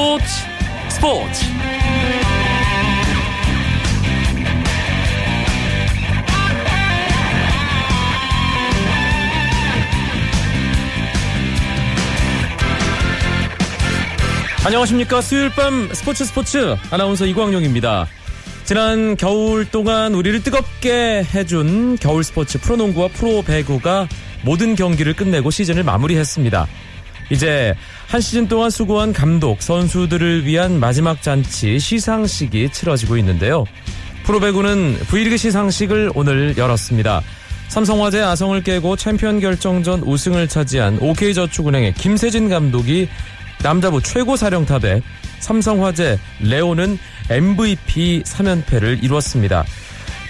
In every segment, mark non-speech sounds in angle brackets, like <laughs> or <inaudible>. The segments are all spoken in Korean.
스포츠. 스포츠. 안녕하십니까. 수요일 밤 스포츠 스포츠 아나운서 이광용입니다. 지난 겨울 동안 우리를 뜨겁게 해준 겨울 스포츠 프로농구와 프로배구가 모든 경기를 끝내고 시즌을 마무리했습니다 이제 한 시즌 동안 수고한 감독, 선수들을 위한 마지막 잔치 시상식이 치러지고 있는데요. 프로배구는 V리그 시상식을 오늘 열었습니다. 삼성화재 아성을 깨고 챔피언 결정전 우승을 차지한 OK저축은행의 김세진 감독이 남자부 최고 사령탑에 삼성화재 레오는 MVP 3연패를 이루었습니다.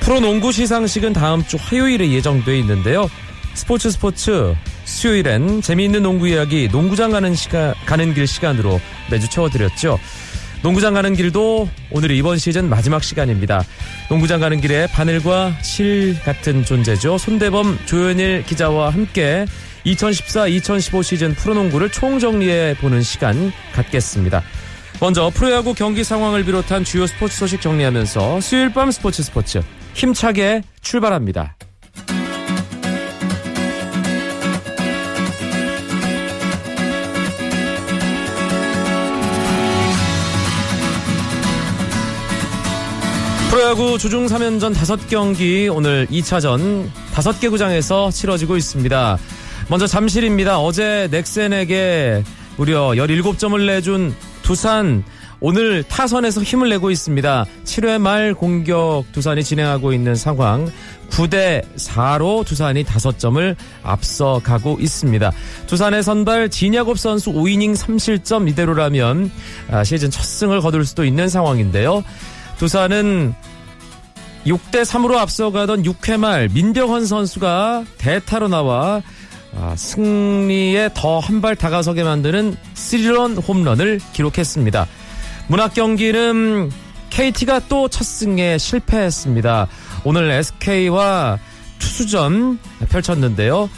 프로농구 시상식은 다음 주 화요일에 예정돼 있는데요. 스포츠 스포츠 수요일엔 재미있는 농구 이야기 농구장 가는 시간 가는 길 시간으로 매주 채워드렸죠. 농구장 가는 길도 오늘이 이번 시즌 마지막 시간입니다. 농구장 가는 길에 바늘과 실 같은 존재죠. 손대범 조현일 기자와 함께 2014-2015 시즌 프로농구를 총정리해 보는 시간 갖겠습니다. 먼저 프로야구 경기 상황을 비롯한 주요 스포츠 소식 정리하면서 수요일 밤 스포츠 스포츠 힘차게 출발합니다. 프로야구 주중 3연전 5경기 오늘 2차전 5개 구장에서 치러지고 있습니다. 먼저 잠실입니다. 어제 넥센에게 무려 17점을 내준 두산 오늘 타선에서 힘을 내고 있습니다. 7회 말 공격 두산이 진행하고 있는 상황 9대 4로 두산이 5점을 앞서가고 있습니다. 두산의 선발 진야곱 선수 5이닝 3실점 이대로라면 아, 시즌 첫 승을 거둘 수도 있는 상황인데요. 두산은 6대 3으로 앞서가던 6회 말 민병헌 선수가 대타로 나와 아, 승리에 더 한 발 다가서게 만드는 3런 홈런을 기록했습니다. 문학 경기는 KT가 또 첫 승에 실패했습니다. 오늘 SK와 투수전 펼쳤는데요.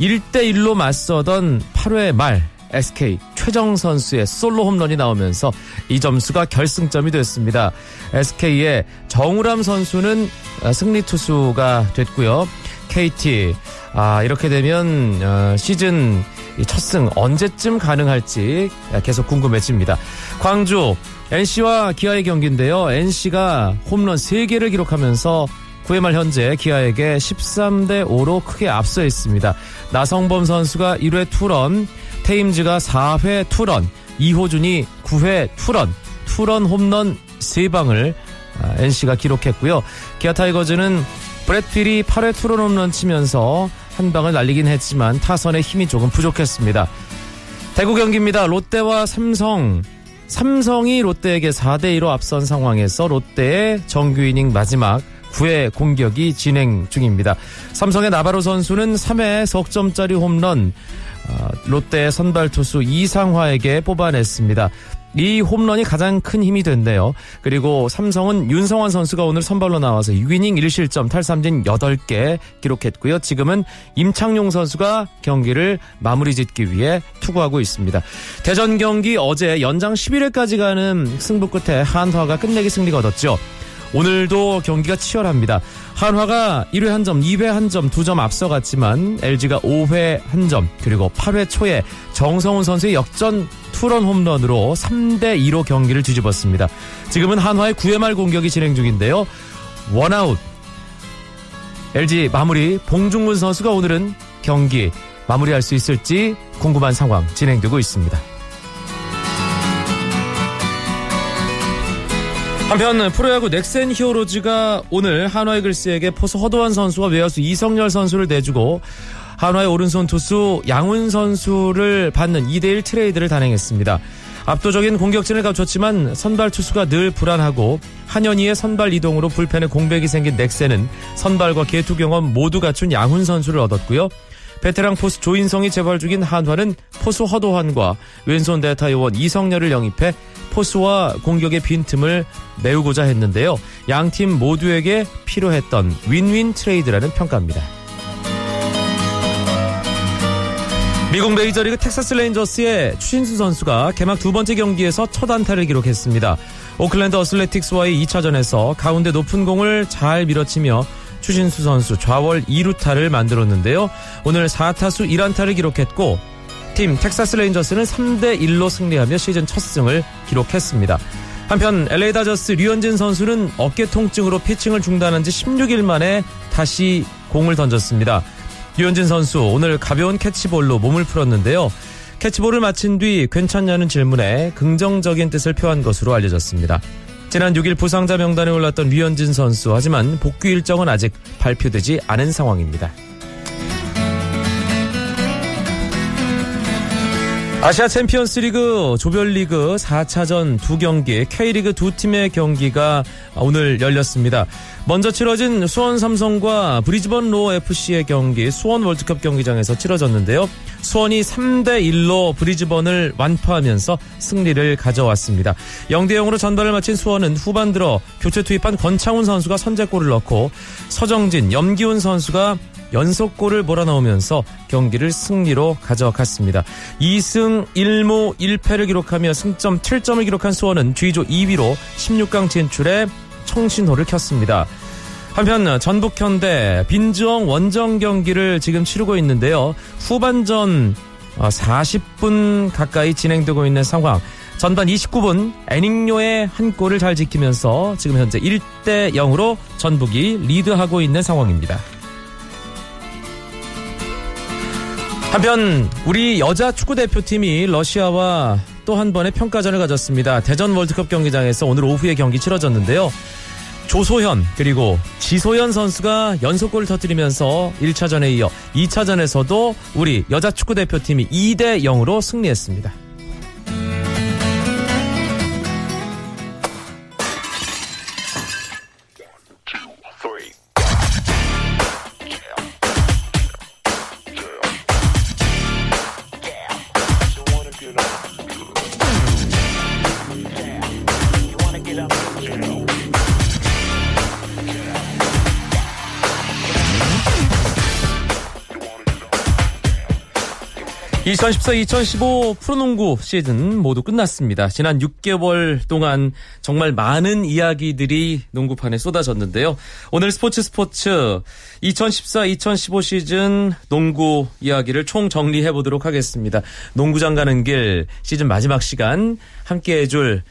1대1로 맞서던 8회 말 SK 최정 선수의 솔로 홈런이 나오면서 이 점수가 결승점이 됐습니다. SK의 정우람 선수는 승리 투수가 됐고요. KT 아 이렇게 되면 어, 시즌 첫 승 언제쯤 가능할지 계속 궁금해집니다. 광주 NC와 기아의 경기인데요. NC가 홈런 3개를 기록하면서 9회 말 현재 기아에게 13대 5로 크게 앞서 있습니다. 나성범 선수가 1회 투런, 테임즈가 4회 투런, 이호준이 9회 투런, 투런 홈런 3방을 NC가 기록했고요. 기아 타이거즈는 브렛필이 8회 투런 홈런 치면서 한 방을 날리긴 했지만 타선의 힘이 조금 부족했습니다. 대구 경기입니다. 롯데와 삼성. 삼성이 롯데에게 4대2로 앞선 상황에서 롯데의 정규 이닝 마지막 9회 공격이 진행 중입니다. 삼성의 나바로 선수는 3회 석점짜리 홈런 어, 롯데의 선발 투수 이상화에게 뽑아냈습니다. 이 홈런이 가장 큰 힘이 됐네요. 그리고 삼성은 윤성환 선수가 오늘 선발로 나와서 6이닝 1실점 탈삼진 8개 기록했고요. 지금은 임창용 선수가 경기를 마무리 짓기 위해 투구하고 있습니다. 대전 경기 어제 연장 11회까지 가는 승부 끝에 한화가 끝내기 승리가 얻었죠. 오늘도 경기가 치열합니다. 한화가 1회 한 점, 2회 한 점, 2점 앞서갔지만 LG가 5회 한 점, 그리고 8회 초에 정성훈 선수의 역전 투런 홈런으로 3대 2로 경기를 뒤집었습니다. 지금은 한화의 9회 말 공격이 진행 중인데요. 원아웃. LG 마무리 봉중근 선수가 오늘은 경기 마무리할 수 있을지 궁금한 상황 진행되고 있습니다. 한편 프로야구 넥센 히어로즈가 오늘 한화 이글스에게 포수 허도환 선수와 외야수 이성열 선수를 내주고 한화의 오른손 투수 양훈 선수를 받는 2대1 트레이드를 단행했습니다. 압도적인 공격진을 갖췄지만 선발 투수가 늘 불안하고 한현희의 선발 이동으로 불펜에 공백이 생긴 넥센은 선발과 계투 경험 모두 갖춘 양훈 선수를 얻었고요. 베테랑 포수 조인성이 재활 중인 한화는 포수 허도환과 왼손 대타 요원 이성열을 영입해 포수와 공격의 빈틈을 메우고자 했는데요. 양 팀 모두에게 필요했던 윈윈 트레이드라는 평가입니다. 미국 메이저리그 텍사스 레인저스의 추신수 선수가 개막 두 번째 경기에서 첫 안타를 기록했습니다. 오클랜드 어슬레틱스와의 2차전에서 가운데 높은 공을 잘 밀어치며 추신수 선수 좌월 2루타를 만들었는데요. 오늘 4타수 1안타를 기록했고 팀 텍사스 레인저스는 3대 1로 승리하며 시즌 첫 승을 기록했습니다. 한편 LA 다저스 류현진 선수는 어깨 통증으로 피칭을 중단한 지 16일 만에 다시 공을 던졌습니다. 류현진 선수 오늘 가벼운 캐치볼로 몸을 풀었는데요. 캐치볼을 마친 뒤 괜찮냐는 질문에 긍정적인 뜻을 표한 것으로 알려졌습니다. 지난 6일 부상자 명단에 올랐던 류현진 선수 하지만 복귀 일정은 아직 발표되지 않은 상황입니다. 아시아 챔피언스 리그 조별리그 4차전 두 경기, K리그 두 팀의 경기가 오늘 열렸습니다. 먼저 치러진 수원 삼성과 브리즈번 로어 FC의 경기 수원 월드컵 경기장에서 치러졌는데요. 수원이 3대 1로 브리즈번을 완파하면서 승리를 가져왔습니다. 0대 0으로 전반을 마친 수원은 후반 들어 교체 투입한 권창훈 선수가 선제골을 넣고 서정진, 염기훈 선수가 연속골을 몰아넣으면서 경기를 승리로 가져갔습니다. 2승 1무 1패를 기록하며 승점 7점을 기록한 수원은 G조 2위로 16강 진출에 청신호를 켰습니다. 한편 전북 현대 빈주엉 원정 경기를 지금 치르고 있는데요. 후반전 40분 가까이 진행되고 있는 상황. 전반 29분 애닝요의 한 골을 잘 지키면서 지금 현재 1대 0으로 전북이 리드하고 있는 상황입니다. 한편 우리 여자 축구 대표팀이 러시아와 또 한 번의 평가전을 가졌습니다. 대전 월드컵 경기장에서 오늘 오후에 경기 치러졌는데요. 조소현 그리고 지소연 선수가 연속골을 터뜨리면서 1차전에 이어 2차전에서도 우리 여자 축구 대표팀이 2대 0으로 승리했습니다. (2014-2015) 프로농구 시즌 모두 끝났습니다. 지난 6개월 동안 정말 많은 이야기들이 농구판에 쏟아졌는데요. 오늘 스포츠 스포츠 2014-2015 시즌 농구 이야기를 총 정리해 보도록 하겠습니다. 농구장 가는 길 시즌 마지막 시간 함께 해줄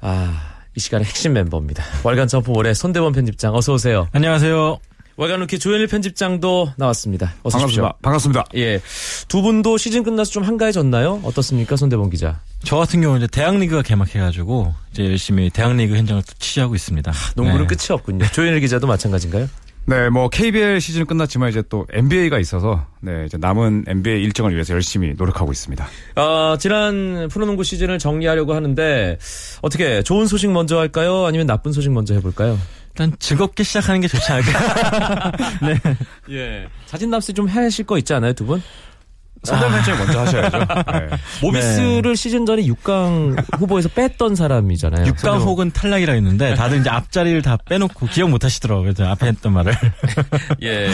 아, 이 시간의 핵심 멤버입니다. 월간 점프볼의 손대범 편집장 어서 오세요. 안녕하세요. 월간 루키 조현일 편집장도 나왔습니다. 어서 반갑습니다. 반갑습니다. 예. 두 분도 시즌 끝나서 좀 한가해졌나요? 어떻습니까? 손대범 기자. 저 같은 경우는 이제 대학리그가 개막해가지고 이제 열심히 대학리그 현장을 취재하고 있습니다. 농구는 네. 끝이 없군요. 조현일 기자도 마찬가지인가요? <laughs> 네, 뭐 KBL 시즌은 끝났지만 이제 또 NBA가 있어서 네, 이제 남은 NBA 일정을 위해서 열심히 노력하고 있습니다. 어, 지난 프로농구 시즌을 정리하려고 하는데 어떻게 좋은 소식 먼저 할까요? 아니면 나쁜 소식 먼저 해볼까요? 일단 즐겁게 시작하는 게 좋지 않을까. <laughs> 네. 예. 사진 납세 좀 하실 거 있지 않아요, 두 분? 선대 설정 먼저 하셔야죠. <laughs> 네. 모비스를 네. 시즌 전에 6강 후보에서 뺐던 사람이잖아요. 6강 혹은 탈락이라 했는데 다들 이제 앞자리를 다 빼놓고 기억 못 하시더라고요. 앞에 했던 말을. <laughs> 예.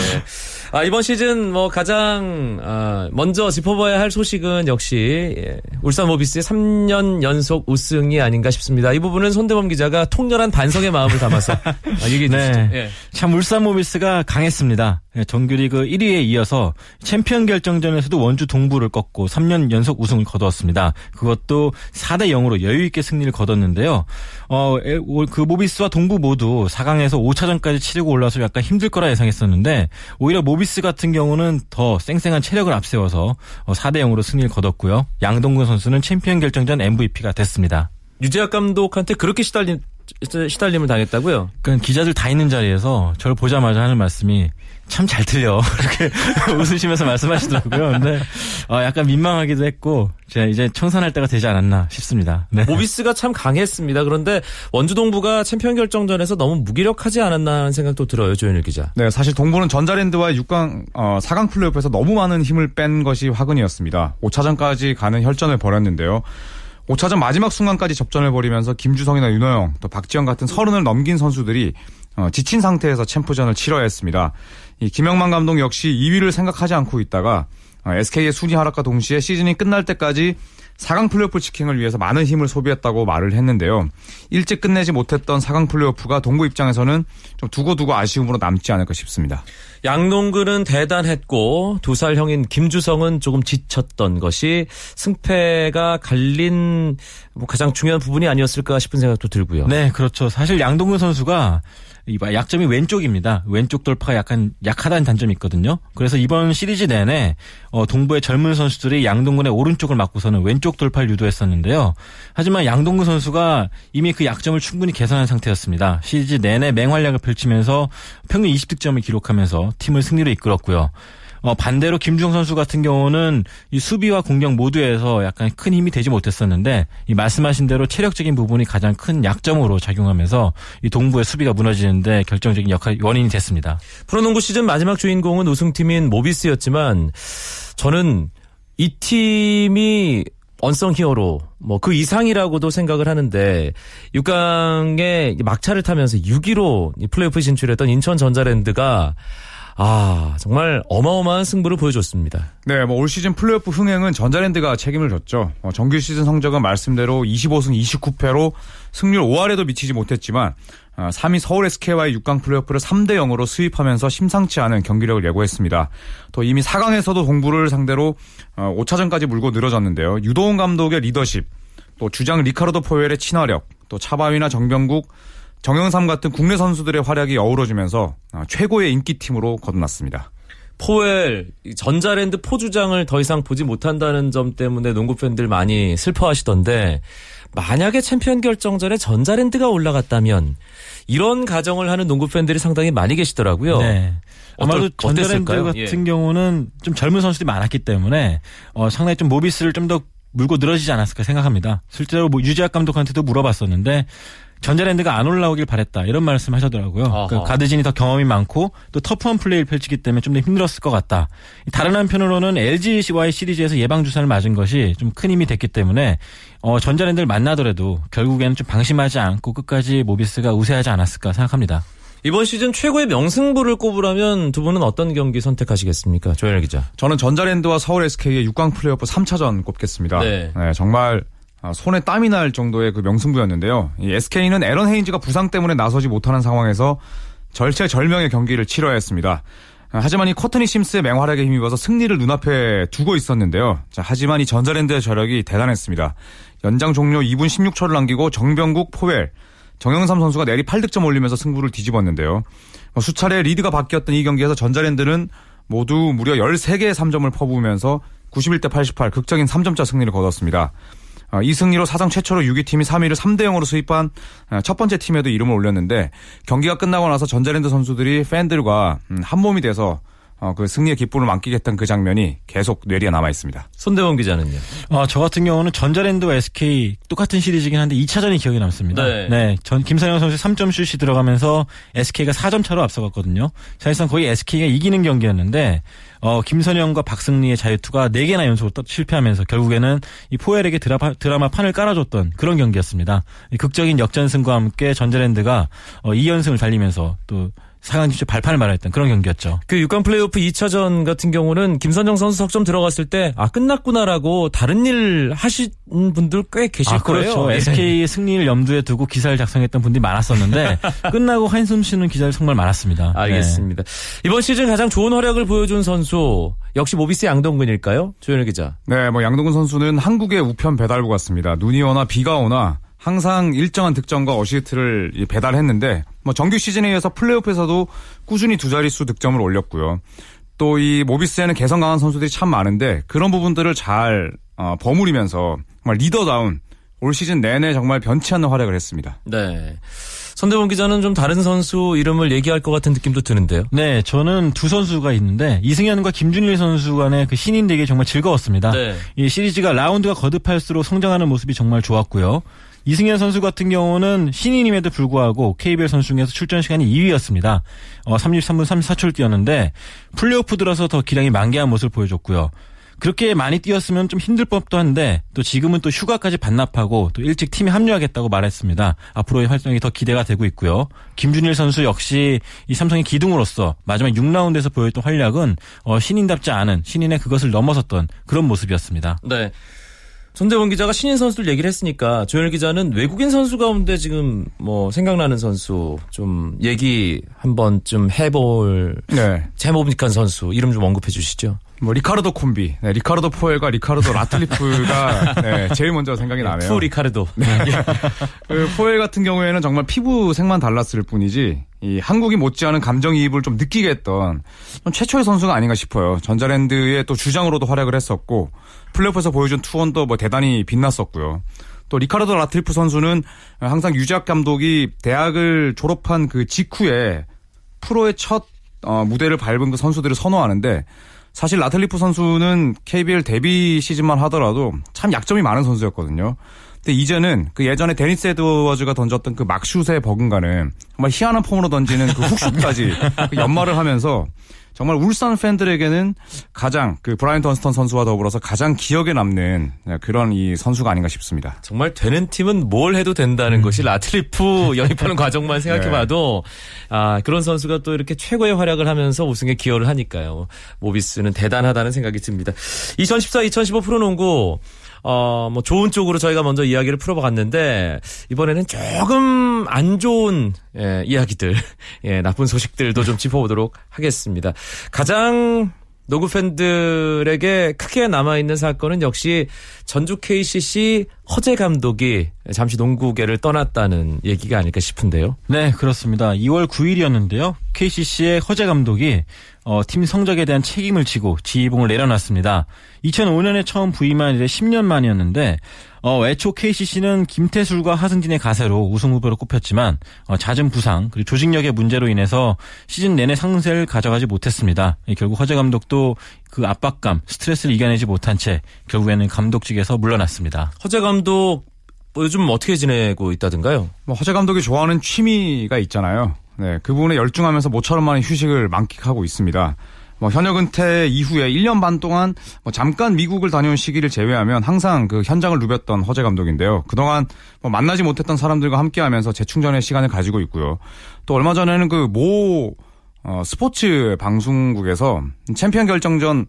아, 이번 시즌 뭐 가장 아, 먼저 짚어봐야 할 소식은 역시 예, 울산 모비스의 3년 연속 우승이 아닌가 싶습니다. 이 부분은 손대범 기자가 통렬한 반성의 마음을 담아서 <laughs> 아, 얘기해 주시죠. 네. 예. 참 울산 모비스가 강했습니다. 예, 정규리그 1위에 이어서 챔피언 결정전에서도 원주 동부를 꺾고 3년 연속 우승을 거두었습니다. 그것도 4대 0으로 여유 있게 승리를 거뒀는데요. 어, 그 모비스와 동부 모두 4강에서 5차전까지 치르고 올라서 약간 힘들 거라 예상했었는데 오히려 모비스 같은 경우는 더 쌩쌩한 체력을 앞세워서 4대 어, 0으로 승리를 거뒀고요. 양동근 선수는 챔피언 결정전 MVP가 됐습니다. 유재학 감독한테 그렇게 시달린 시달림을 당했다고요? 그러니까 기자들 다 있는 자리에서 저를 보자마자 하는 말씀이 참 잘 틀려. <laughs> 그렇게 <laughs> 웃으시면서 말씀하시더라고요. 근데 어, 약간 민망하기도 했고 제가 이제 청산할 때가 되지 않았나 싶습니다. 네. 모비스가 참 강했습니다. 그런데 원주 동부가 챔피언 결정전에서 너무 무기력하지 않았나 하는 생각도 들어요. 조현일 기자. 네, 사실 동부는 전자랜드와 6강 어, 4강 플레이오프에서 너무 많은 힘을 뺀 것이 화근이었습니다. 5차전까지 가는 혈전을 벌였는데요. 5차전 마지막 순간까지 접전을 벌이면서 김주성이나 윤호영, 또 박지영 같은 서른을 넘긴 선수들이 어, 지친 상태에서 챔프전을 치러야 했습니다. 이 김영만 감독 역시 2위를 생각하지 않고 있다가 SK의 순위 하락과 동시에 시즌이 끝날 때까지 4강 플레이오프 직행을 위해서 많은 힘을 소비했다고 말을 했는데요. 일찍 끝내지 못했던 4강 플레이오프가 동구 입장에서는 좀 두고두고 아쉬움으로 남지 않을까 싶습니다. 양동근은 대단했고 두 살 형인 김주성은 조금 지쳤던 것이 승패가 갈린 뭐 가장 중요한 부분이 아니었을까 싶은 생각도 들고요. 네, 그렇죠. 사실 양동근 선수가 이 약점이 왼쪽입니다. 왼쪽 돌파가 약간 약하다는 단점이 있거든요. 그래서 이번 시리즈 내내 어, 동부의 젊은 선수들이 양동근의 오른쪽을 막고서는 왼쪽 돌파를 유도했었는데요. 하지만 양동근 선수가 이미 그 약점을 충분히 개선한 상태였습니다. 시리즈 내내 맹활약을 펼치면서 평균 20득점을 기록하면서 팀을 승리로 이끌었고요. 어, 반대로 김중 선수 같은 경우는 이 수비와 공격 모두에서 약간 큰 힘이 되지 못했었는데 이 말씀하신 대로 체력적인 부분이 가장 큰 약점으로 작용하면서 이 동부의 수비가 무너지는데 결정적인 역할 원인이 됐습니다. 프로농구 시즌 마지막 주인공은 우승팀인 모비스였지만 저는 이 팀이 언성 히어로 뭐 그 이상이라고도 생각을 하는데 6강에 막차를 타면서 6위로 플레이오프 진출했던 인천 전자랜드가 아, 정말 어마어마한 승부를 보여줬습니다. 네, 뭐 올 시즌 플레이오프 흥행은 전자랜드가 책임을 졌죠. 어, 정규 시즌 성적은 말씀대로 25승 29패로 승률 5할에도 미치지 못했지만 어, 3위 서울 SK와의 6강 플레이오프를 3대 0으로 sweep하면서 심상치 않은 경기력을 예고했습니다. 또 이미 4강에서도 동부를 상대로 어, 5차전까지 물고 늘어졌는데요. 유도훈 감독의 리더십, 또 주장 리카르도 포웰의 친화력, 또 차바위나 정병국 정영삼 같은 국내 선수들의 활약이 어우러지면서 아, 최고의 인기팀으로 거듭났습니다. 포웰 전자랜드 포주장을 더 이상 보지 못한다는 점 때문에 농구 팬들 많이 슬퍼하시던데 만약에 챔피언 결정전에 전자랜드가 올라갔다면 이런 가정을 하는 농구 팬들이 상당히 많이 계시더라고요. 네. 아마도 어떨, 전자랜드 어땠을까요? 같은 예. 경우는 좀 젊은 선수들이 많았기 때문에 어, 상당히 좀 모비스를 좀 더 물고 늘어지지 않았을까 생각합니다. 실제로 뭐 유재학 감독한테도 물어봤었는데 전자랜드가 안 올라오길 바랬다 이런 말씀 하셨더라고요. 그 가드진이 더 경험이 많고 또 터프한 플레이를 펼치기 때문에 좀 더 힘들었을 것 같다. 다른 한편으로는 LG와의 시리즈에서 예방 주사를 맞은 것이 좀 큰 힘이 됐기 때문에 어, 전자랜드를 만나더라도 결국에는 좀 방심하지 않고 끝까지 모비스가 우세하지 않았을까 생각합니다. 이번 시즌 최고의 명승부를 꼽으라면 두 분은 어떤 경기 선택하시겠습니까? 조현일 기자. 저는 전자랜드와 서울 SK의 6강 플레이오프 3차전 꼽겠습니다. 네. 정말 아, 손에 땀이 날 정도의 그 명승부였는데요. 이 SK는 에런 헤인즈가 부상 때문에 나서지 못하는 상황에서 절체절명의 경기를 치러야 했습니다. 아, 하지만 이 코트니 심스의 맹활약에 힘입어서 승리를 눈앞에 두고 있었는데요. 자, 하지만 이 전자랜드의 저력이 대단했습니다. 연장 종료 2분 16초를 남기고 정병국, 포웰, 정영삼 선수가 내리 8득점 올리면서 승부를 뒤집었는데요. 뭐 수차례 리드가 바뀌었던 이 경기에서 전자랜드는 모두 무려 13개의 3점을 퍼부으면서 91대 88 극적인 3점차 승리를 거뒀습니다. 어, 이 승리로 사상 최초로 6위 팀이 3위를 3대 0으로 수입한 어, 첫 번째 팀에도 이름을 올렸는데 경기가 끝나고 나서 전자랜드 선수들이 팬들과 음, 한 몸이 돼서 어, 그 승리의 기쁨을 만끽했던 그 장면이 계속 뇌리에 남아 있습니다. 손대원 기자는요. 어, 저 같은 경우는 전자랜드와 SK 똑같은 시리즈긴 한데 2차전이 기억에 남습니다. 네. 전 김선영 선수의 3점 슛이 들어가면서 SK가 4점 차로 앞서갔거든요. 사실상 거의 SK가 이기는 경기였는데 어, 김선영과 박승리의 자유투가 4개나 연속으로 떠- 실패하면서 결국에는 이 포엘에게 드라마, 드라마 판을 깔아줬던 그런 경기였습니다. 이 극적인 역전승과 함께 전자랜드가 어, 2연승을 달리면서 또 4강 진출 발판을 마련했던 그런 경기였죠. 그 6강 플레이오프 2차전 같은 경우는 김선정 선수 석점 들어갔을 때 아 끝났구나라고 다른 일 하신 분들 꽤 계실 아, 거예요. 그렇죠. 예. SK의 승리를 염두에 두고 기사를 작성했던 분들이 많았었는데 <laughs> 끝나고 한숨 쉬는 기자들 정말 많았습니다. 네. 알겠습니다. 이번 시즌 가장 좋은 활약을 보여준 선수 역시 모비스 양동근일까요? 조현일 기자. 네, 뭐 양동근 선수는 한국의 우편 배달부 같습니다. 눈이 오나 비가 오나 항상 일정한 득점과 어시스트를 이 배달했는데 뭐 정규 시즌에 이어서 플레이오프에서도 꾸준히 두 자릿수 득점을 올렸고요. 또 이 모비스에는 개성 강한 선수들이 참 많은데 그런 부분들을 잘 어, 버무리면서 정말 리더다운 올 시즌 내내 정말 변치 않는 활약을 했습니다. 네. 선대원 기자는 좀 다른 선수 이름을 얘기할 것 같은 느낌도 드는데요. 네, 저는 두 선수가 있는데 이승현과 김준일 선수 간의 그 신인 대결 정말 즐거웠습니다. 네. 이 시리즈가 라운드가 거듭할수록 성장하는 모습이 정말 좋았고요. 이승현 선수 같은 경우는 신인임에도 불구하고 KBL 선수 중에서 출전 시간이 2위였습니다. 어, 33분 34초를 뛰었는데 플레이오프 들어서 더 기량이 만개한 모습을 보여줬고요. 그렇게 많이 뛰었으면 좀 힘들 법도 한데 또 지금은 또 휴가까지 반납하고 또 일찍 팀에 합류하겠다고 말했습니다. 앞으로의 활동이 더 기대가 되고 있고요. 김준일 선수 역시 이 삼성의 기둥으로서 마지막 6라운드에서 보였던 활약은 어, 신인답지 않은 신인의 그것을 넘어섰던 그런 모습이었습니다. 네. 손대범 기자가 신인 선수들 얘기를 했으니까 조현일 기자는 외국인 선수 가운데 지금 뭐 생각나는 선수 좀 얘기 한번 좀 해볼 네. 제모직한 선수 이름 좀 언급해 주시죠. 뭐 리카르도 콤비, 네, 리카르도 포웰과 리카르도 라틀리프가 <laughs> 네, 제일 먼저 생각이 나네요. 푸 리카르도. <laughs> 그 포웰 같은 경우에는 정말 피부색만 달랐을 뿐이지 이 한국인 못지않은 감정이입을 좀 느끼게 했던 좀 최초의 선수가 아닌가 싶어요. 전자랜드의 또 주장으로도 활약을 했었고 플레이오프에서 보여준 투혼도 뭐 대단히 빛났었고요. 또 리카르도 라틀리프 선수는 항상 유재학 감독이 대학을 졸업한 그 직후에 프로의 첫 어, 무대를 밟은 그 선수들을 선호하는데 사실 라틀리프 선수는 KBL 데뷔 시즌만 하더라도 참 약점이 많은 선수였거든요. 근데 이제는 그 예전에 데니스 에드워즈가 던졌던 그 막슛에 버금가는 정말 희한한 폼으로 던지는 그 훅슛까지 그 연마를 하면서 정말 울산 팬들에게는 가장 그 브라이언 던스턴 선수와 더불어서 가장 기억에 남는 그런 이 선수가 아닌가 싶습니다. 정말 되는 팀은 뭘 해도 된다는 것이 라트리프 <laughs> 영입하는 과정만 생각해봐도 아 그런 선수가 또 이렇게 최고의 활약을 하면서 우승에 기여를 하니까요. 모비스는 대단하다는 생각이 듭니다. 2014-2015 프로농구 어, 뭐 좋은 쪽으로 저희가 먼저 이야기를 풀어봤는데 이번에는 조금 안 좋은 예, 이야기들, <laughs> 예, 나쁜 소식들도 좀 짚어보도록 하겠습니다. 가장 노구 팬들에게 크게 남아있는 사건은 역시 전주 KCC 허재 감독이 잠시 농구계를 떠났다는 얘기가 아닐까 싶은데요. 네, 그렇습니다. 2월 9일이었는데요. KCC의 허재 감독이 어, 팀 성적에 대한 책임을 지고 지휘봉을 내려놨습니다. 2005년에 처음 부임한 이제 10년 만이었는데 어, 애초 KCC는 김태술과 하승진의 가세로 우승 후보로 꼽혔지만 어, 잦은 부상 그리고 조직력의 문제로 인해서 시즌 내내 상세를 가져가지 못했습니다. 결국 허재 감독도 그 압박감, 스트레스를 이겨내지 못한 채 결국에는 감독직에서 물러났습니다. 허재 감독 뭐 요즘 어떻게 지내고 있다든가요? 뭐 허재 감독이 좋아하는 취미가 있잖아요. 네, 그 부분에 열중하면서 모처럼 많은 휴식을 만끽하고 있습니다. 뭐 현역 은퇴 이후에 1년 반 동안 뭐 잠깐 미국을 다녀온 시기를 제외하면 항상 그 현장을 누볐던 허재 감독인데요. 그동안 뭐 만나지 못했던 사람들과 함께하면서 재충전의 시간을 가지고 있고요. 또 얼마 전에는 그모 어, 스포츠 방송국에서 챔피언 결정전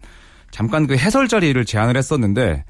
잠깐 그 해설 자리를 제안을 했었는데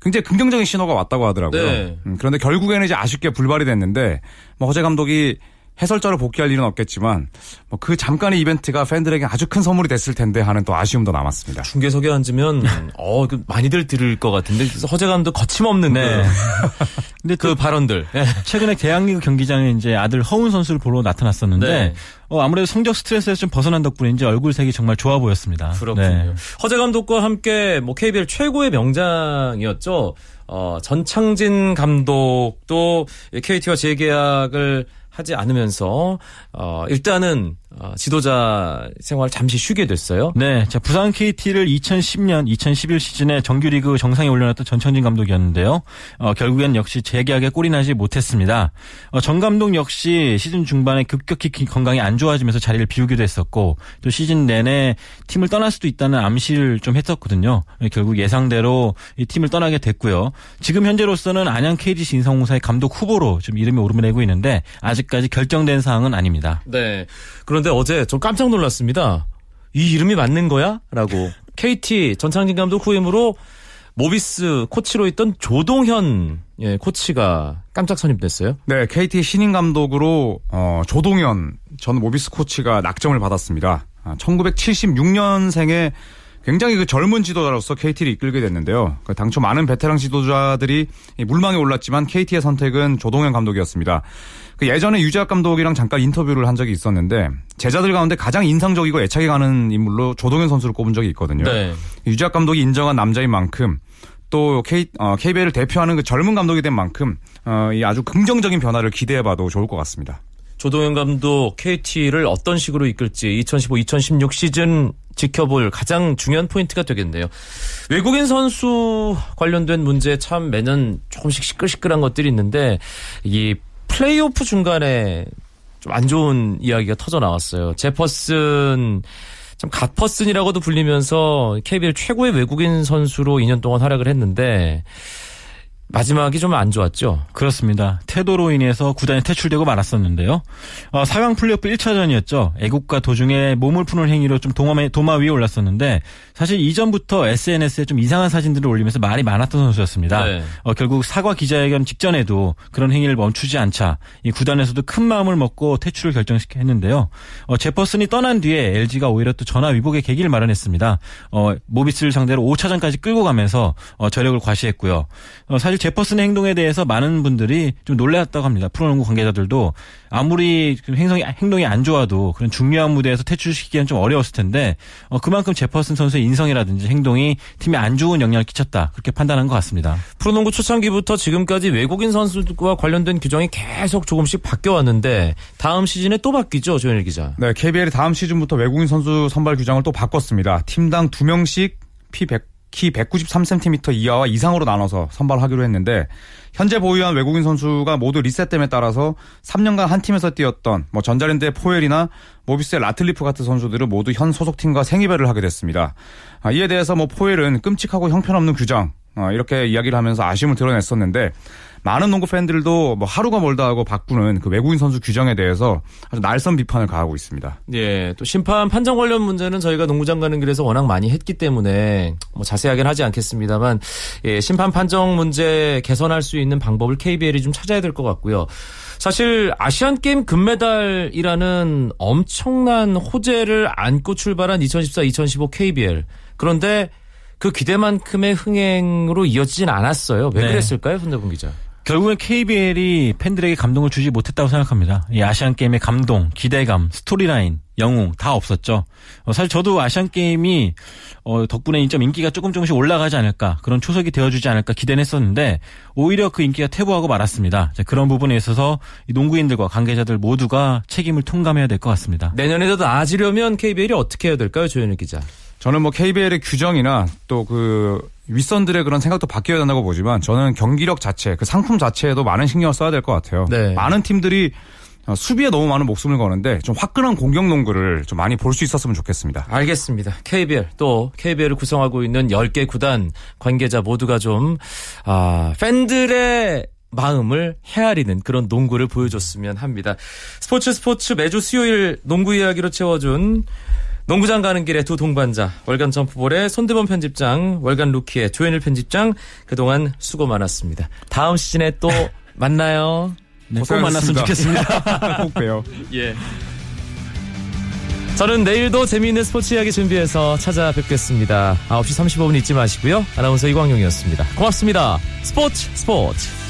굉장히 긍정적인 신호가 왔다고 하더라고요. 네. 음, 그런데 결국에는 이제 아쉽게 불발이 됐는데 뭐 허재 감독이 해설자로 복귀할 일은 없겠지만 뭐 그 잠깐의 이벤트가 팬들에게 아주 큰 선물이 됐을 텐데 하는 또 아쉬움도 남았습니다. 중계석에 앉으면 어그 많이들 들을 것 같은데 허재 감독 거침없는 네. 그, <laughs> 근데 그 발언들 네. 최근에 대학리그 경기장에 이제 아들 허운 선수를 보러 나타났었는데 네. 어, 아무래도 성적 스트레스에서 좀 벗어난 덕분인지 얼굴색이 정말 좋아 보였습니다. 그렇군요. 네. 허재 감독과 함께 뭐 KBL 최고의 명장이었죠. 어, 전창진 감독도 KT와 재계약을 하지 않으면서 어 일단은 어, 지도자 생활 잠시 쉬게 됐어요. 네. 자, 부산 KT를 2010년, 2011 시즌에 정규리그 정상에 올려놨던 전창진 감독이었는데요. 어, 결국엔 역시 재계약에 꼴이 나지 못했습니다. 어, 정 감독 역시 시즌 중반에 급격히 건강이 안 좋아지면서 자리를 비우기도 했었고 또 시즌 내내 팀을 떠날 수도 있다는 암시를 좀 했었거든요. 결국 예상대로 이 팀을 떠나게 됐고요. 지금 현재로서는 안양 KGC 인성공사의 감독 후보로 좀 이름이 오르내고 있는데 아직까지 결정된 사항은 아닙니다. 네. 그런 그런데 어제 좀 깜짝 놀랐습니다. 이 이름이 맞는 거야? 라고. <laughs> KT 전창진 감독 후임으로 모비스 코치로 있던 조동현 예, 코치가 깜짝 선임됐어요. 네, KT 신인 감독으로 어, 조동현 전 모비스 코치가 낙점을 받았습니다. 아, 1976년생의 굉장히 그 젊은 지도자로서 KT를 이끌게 됐는데요. 그 당초 많은 베테랑 지도자들이 물망에 올랐지만 KT의 선택은 조동현 감독이었습니다. 그 예전에 유재학 감독이랑 잠깐 인터뷰를 한 적이 있었는데 제자들 가운데 가장 인상적이고 애착이 가는 인물로 조동현 선수를 꼽은 적이 있거든요. 네. 유재학 감독이 인정한 남자인 만큼 또 K, 어, KBL을 대표하는 그 젊은 감독이 된 만큼 어, 이 아주 긍정적인 변화를 기대해봐도 좋을 것 같습니다. 조동현 감독 KT를 어떤 식으로 이끌지 2015-2016 시즌 지켜볼 가장 중요한 포인트가 되겠네요. 외국인 선수 관련된 문제 참 매년 조금씩 시끌시끌한 것들이 있는데 이 플레이오프 중간에 좀 안 좋은 이야기가 터져 나왔어요. 제퍼슨 참 갓퍼슨이라고도 불리면서 KBL 최고의 외국인 선수로 2년 동안 활약을 했는데 마지막이 좀 안 좋았죠. 그렇습니다. 태도로 인해서 구단에 퇴출되고 말았었는데요. 어, 4강 플레이오프 1차전이었죠. 애국가 도중에 몸을 푸는 행위로 좀 동함에, 도마 위에 올랐었는데 사실 이전부터 SNS에 좀 이상한 사진들을 올리면서 말이 많았던 선수였습니다. 네. 어, 결국 사과 기자회견 직전에도 그런 행위를 멈추지 않자 이 구단에서도 큰 마음을 먹고 퇴출을 결정했는데요. 어, 제퍼슨이 떠난 뒤에 LG가 오히려 또 전화 위복의 계기를 마련했습니다. 어, 모비스를 상대로 5차전까지 끌고 가면서 어, 저력을 과시했고요. 어, 사실 제퍼슨의 행동에 대해서 많은 분들이 좀 놀랐다고 합니다. 프로농구 관계자들도 아무리 그 행동이, 행동이 안 좋아도 그런 중요한 무대에서 퇴출시키기는 좀 어려웠을 텐데 어, 그만큼 제퍼슨 선수의 인성이라든지 행동이 팀에 안 좋은 영향을 끼쳤다 그렇게 판단한 것 같습니다. 프로농구 초창기부터 지금까지 외국인 선수들과 관련된 규정이 계속 조금씩 바뀌어 왔는데 다음 시즌에 또 바뀌죠, 조현일 기자. 네, KBL이 다음 시즌부터 외국인 선수 선발 규정을 또 바꿨습니다. 팀당 2명씩 피 100, 키 193cm 이하와 이상으로 나눠서 선발하기로 했는데 현재 보유한 외국인 선수가 모두 리셋됨에 따라서 3년간 한 팀에서 뛰었던 뭐 전자랜드의 포웰이나 모비스의 라틀리프 같은 선수들은 모두 현 소속팀과 생이별을 하게 됐습니다. 아, 이에 대해서 뭐 포웰은 끔찍하고 형편없는 규정 어, 이렇게 이야기를 하면서 아쉬움을 드러냈었는데 많은 농구 팬들도 뭐 하루가 멀다 하고 바꾸는 그 외국인 선수 규정에 대해서 아주 날선 비판을 가하고 있습니다. 예, 또 심판 판정 관련 문제는 저희가 농구장 가는 길에서 워낙 많이 했기 때문에 뭐 자세하게는 하지 않겠습니다만 예, 심판 판정 문제 개선할 수 있는 방법을 KBL이 좀 찾아야 될 것 같고요. 사실 아시안 게임 금메달이라는 엄청난 호재를 안고 출발한 2014-2015 KBL 그런데 그 기대만큼의 흥행으로 이어지진 않았어요. 왜 네. 그랬을까요, 손대본 기자? 결국엔 KBL이 팬들에게 감동을 주지 못했다고 생각합니다. 이 아시안 게임의 감동, 기대감, 스토리라인, 영웅 다 없었죠. 어, 사실 저도 아시안 게임이 어, 덕분에 좀 인기가 조금 조금씩 올라가지 않을까 그런 초석이 되어주지 않을까 기대는 했었는데 오히려 그 인기가 퇴보하고 말았습니다. 자, 그런 부분에 있어서 이 농구인들과 관계자들 모두가 책임을 통감해야 될 것 같습니다. 내년에도 나아지려면 KBL이 어떻게 해야 될까요, 조현일 기자? 저는 뭐 KBL의 규정이나 또 그 윗선들의 그런 생각도 바뀌어야 된다고 보지만 저는 경기력 자체, 그 상품 자체에도 많은 신경을 써야 될 것 같아요. 네. 많은 팀들이 어, 수비에 너무 많은 목숨을 거는데 좀 화끈한 공격 농구를 좀 많이 볼 수 있었으면 좋겠습니다. 알겠습니다. KBL 또 KBL을 구성하고 있는 10개 구단 관계자 모두가 좀 아, 팬들의 마음을 헤아리는 그런 농구를 보여줬으면 합니다. 스포츠 스포츠 매주 수요일 농구 이야기로 채워준 농구장 가는 길의 두 동반자 월간 점프볼의 손대범 편집장 월간 루키의 조현일 편집장 그동안 수고 많았습니다. 다음 시즌에 또 <laughs> 만나요. 네, 꼭 만났으면 좋겠습니다. <laughs> 꼭 봬요. <laughs> 예. 저는 내일도 재미있는 스포츠 이야기 준비해서 찾아뵙겠습니다. 9시 35분 잊지 마시고요. 아나운서 이광용이었습니다. 고맙습니다. 스포츠 스포츠.